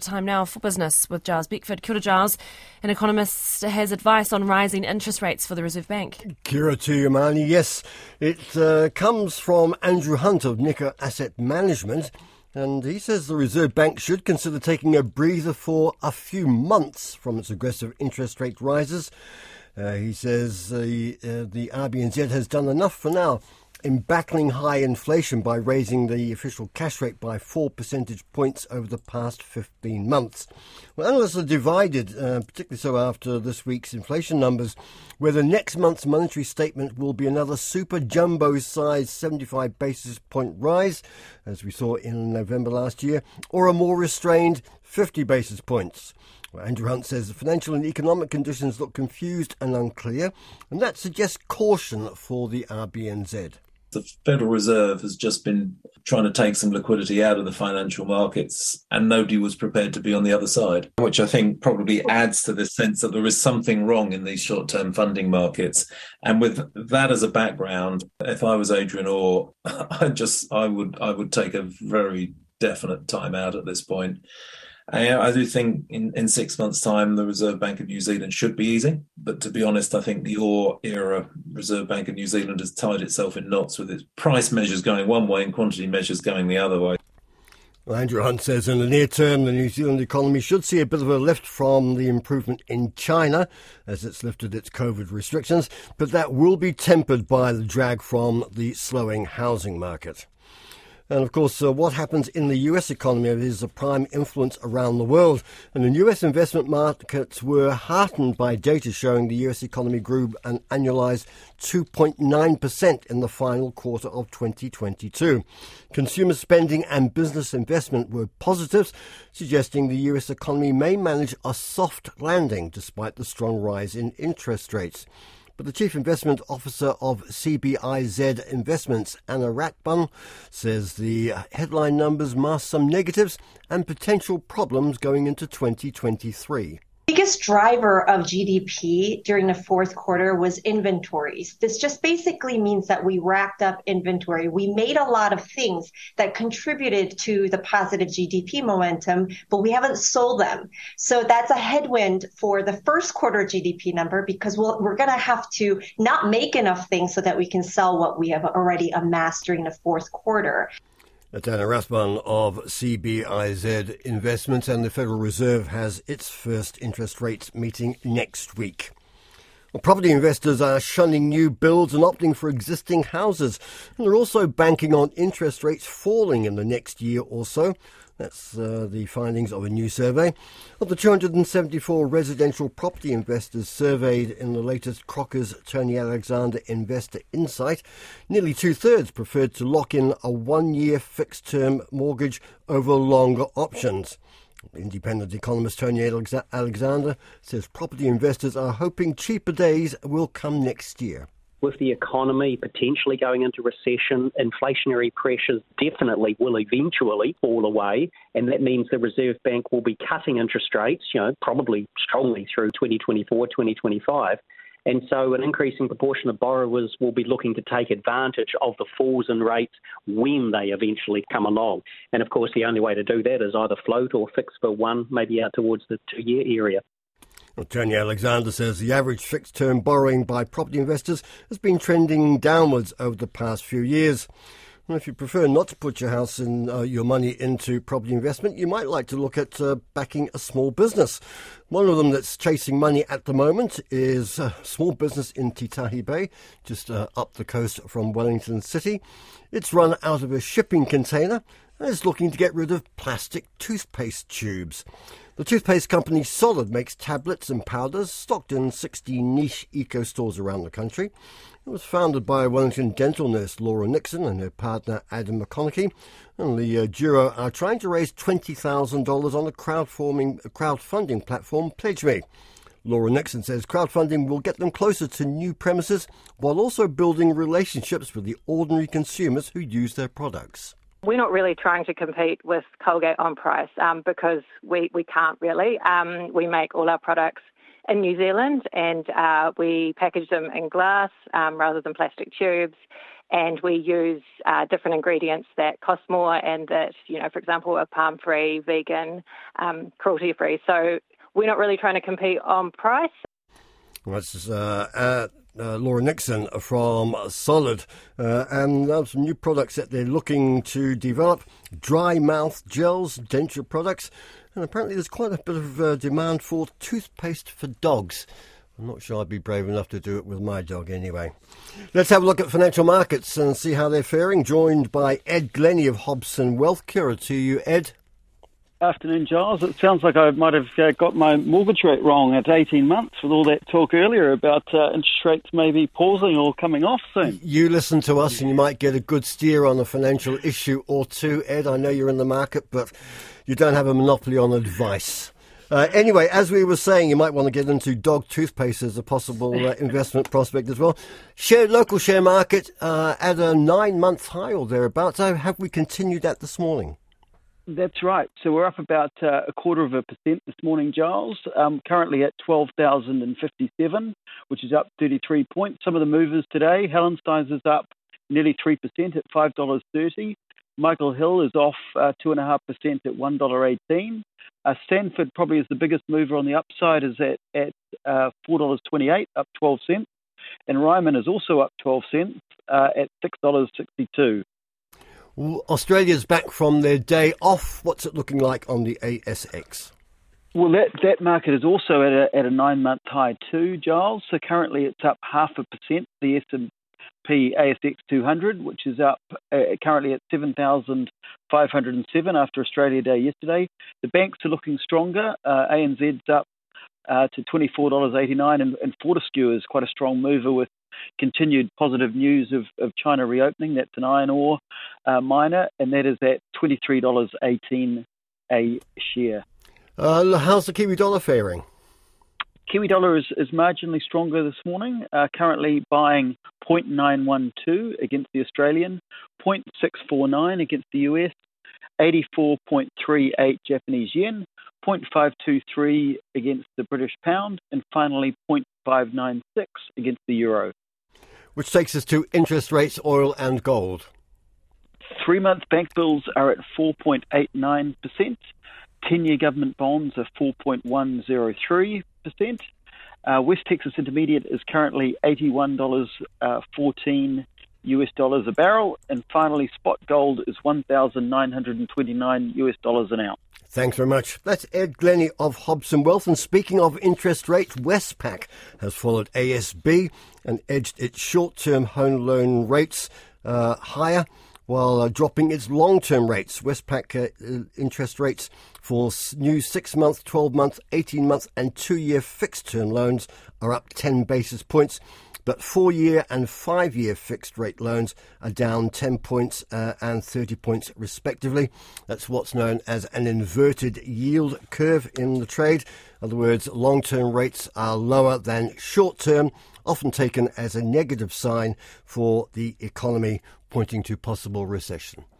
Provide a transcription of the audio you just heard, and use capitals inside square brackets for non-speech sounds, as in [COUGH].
Time now for business with Giles Beckford. Kia Giles. An economist has advice on rising interest rates for the Reserve Bank. Kia to you, Marnie. Yes, it uh, comes from Andrew Hunt of Nikko Asset Management. And he says the Reserve Bank should consider taking a breather for a few months from its aggressive interest rate rises. Uh, he says uh, the RBNZ has done enough for now in battling high inflation by raising the official cash rate by four percentage points over the past 15 months. Well, analysts are divided, uh, particularly so after this week's inflation numbers, whether next month's monetary statement will be another super jumbo sized 75 basis point rise, as we saw in November last year, or a more restrained 50 basis points. Well, Andrew Hunt says the financial and economic conditions look confused and unclear, and that suggests caution for the RBNZ. The Federal Reserve has just been trying to take some liquidity out of the financial markets, and nobody was prepared to be on the other side, which I think probably adds to this sense that there is something wrong in these short term funding markets. And with that as a background, if I was Adrian Orr, [LAUGHS] I just I would I would take a very definite time out at this point. Uh, I, do think in, in six months' time, the Reserve Bank of New Zealand should be easing. But to be honest, I think the Orr era Reserve Bank of New Zealand has tied itself in knots with its price measures going one way and quantity measures going the other way. Well, Andrew Hunt says in the near term, the New Zealand economy should see a bit of a lift from the improvement in China as it's lifted its COVID restrictions, but that will be tempered by the drag from the slowing housing market. And of course, uh, what happens in the US economy is a prime influence around the world. And the US investment markets were heartened by data showing the US economy grew an annualized 2.9% in the final quarter of 2022. Consumer spending and business investment were positives, suggesting the US economy may manage a soft landing despite the strong rise in interest rates. But the Chief Investment Officer of CBIZ Investments, Anna Rathbun, says the headline numbers mask some negatives and potential problems going into 2023 biggest driver of GDP during the fourth quarter was inventories. This just basically means that we racked up inventory. We made a lot of things that contributed to the positive GDP momentum, but we haven't sold them. So that's a headwind for the first quarter GDP number because we we are going to have to not make enough things so that we can sell what we have already amassed during the fourth quarter. Dana Rathbun of CBIZ Investments and the Federal Reserve has its first interest rates meeting next week. Well, property investors are shunning new builds and opting for existing houses, and they're also banking on interest rates falling in the next year or so. That's uh, the findings of a new survey. Of the 274 residential property investors surveyed in the latest Crocker's Tony Alexander Investor Insight, nearly two thirds preferred to lock in a one year fixed term mortgage over longer options. Independent economist Tony Alexander says property investors are hoping cheaper days will come next year with the economy potentially going into recession, inflationary pressures definitely will eventually fall away, and that means the Reserve Bank will be cutting interest rates, you know, probably strongly through 2024, 2025. And so, an increasing proportion of borrowers will be looking to take advantage of the falls in rates when they eventually come along. And of course, the only way to do that is either float or fix for one, maybe out towards the two year area. Well, Tony Alexander says the average fixed term borrowing by property investors has been trending downwards over the past few years. If you prefer not to put your house and uh, your money into property investment, you might like to look at uh, backing a small business. One of them that's chasing money at the moment is a small business in Titahi Bay, just uh, up the coast from Wellington City. It's run out of a shipping container is looking to get rid of plastic toothpaste tubes. The toothpaste company Solid makes tablets and powders stocked in 60 niche eco stores around the country. It was founded by Wellington dental nurse Laura Nixon and her partner Adam McConaughey. And the uh, duo are trying to raise $20,000 on a crowdfunding platform, Pledge Me. Laura Nixon says crowdfunding will get them closer to new premises while also building relationships with the ordinary consumers who use their products. We're not really trying to compete with Colgate on price um, because we, we can't really. Um, we make all our products in New Zealand and uh, we package them in glass um, rather than plastic tubes. and we use uh, different ingredients that cost more and that, you know, for example, are palm free, vegan, um, cruelty free. So we're not really trying to compete on price. This is uh, uh, Laura Nixon from Solid, uh, and uh, some new products that they're looking to develop dry mouth gels, denture products, and apparently there's quite a bit of uh, demand for toothpaste for dogs. I'm not sure I'd be brave enough to do it with my dog anyway. Let's have a look at financial markets and see how they're faring. Joined by Ed Glennie of Hobson Wealth. Kia to you, Ed. Afternoon, Giles. It sounds like I might have uh, got my mortgage rate wrong at 18 months with all that talk earlier about uh, interest rates maybe pausing or coming off soon. You listen to us and you might get a good steer on a financial issue or two, Ed. I know you're in the market, but you don't have a monopoly on advice. Uh, anyway, as we were saying, you might want to get into dog toothpaste as a possible uh, [LAUGHS] investment prospect as well. Share local share market uh, at a nine-month high or thereabouts. So have we continued that this morning? That's right. So we're up about uh, a quarter of a percent this morning, Giles. Um, currently at 12,057, which is up 33 points. Some of the movers today, Hallensteins is up nearly 3% at $5.30. Michael Hill is off uh, 2.5% at $1.18. Uh, Sanford probably is the biggest mover on the upside, is at, at uh, $4.28, up 12 cents. And Ryman is also up 12 cents uh, at $6.62. Australia's back from their day off. What's it looking like on the ASX? Well, that, that market is also at a, at a nine month high too, Giles. So currently it's up half a percent. The S&P ASX 200, which is up uh, currently at 7,507 after Australia Day yesterday. The banks are looking stronger. Uh, ANZ's up uh, to $24.89, and, and Fortescue is quite a strong mover with continued positive news of, of China reopening. That's an iron ore uh, miner, and that is at $23.18 a share. Uh, how's the Kiwi dollar faring? Kiwi dollar is, is marginally stronger this morning, uh, currently buying 0.912 against the Australian, 0.649 against the US, 84.38 Japanese yen, 0.523 against the British pound, and finally 0.596 against the euro. Which takes us to interest rates, oil, and gold. Three month bank bills are at 4.89%. 10 year government bonds are 4.103%. Uh, West Texas Intermediate is currently $81.14 uh, US dollars a barrel. And finally, spot gold is 1,929 US dollars an ounce. Thanks very much. That's Ed Glennie of Hobson Wealth. And speaking of interest rates, Westpac has followed ASB and edged its short term home loan rates uh, higher while uh, dropping its long term rates. Westpac uh, interest rates for new 6 month, 12 month, 18 month, and 2 year fixed term loans are up 10 basis points but four year and five year fixed rate loans are down 10 points uh, and 30 points respectively. That's what's known as an inverted yield curve in the trade. In other words, long term rates are lower than short term, often taken as a negative sign for the economy, pointing to possible recession.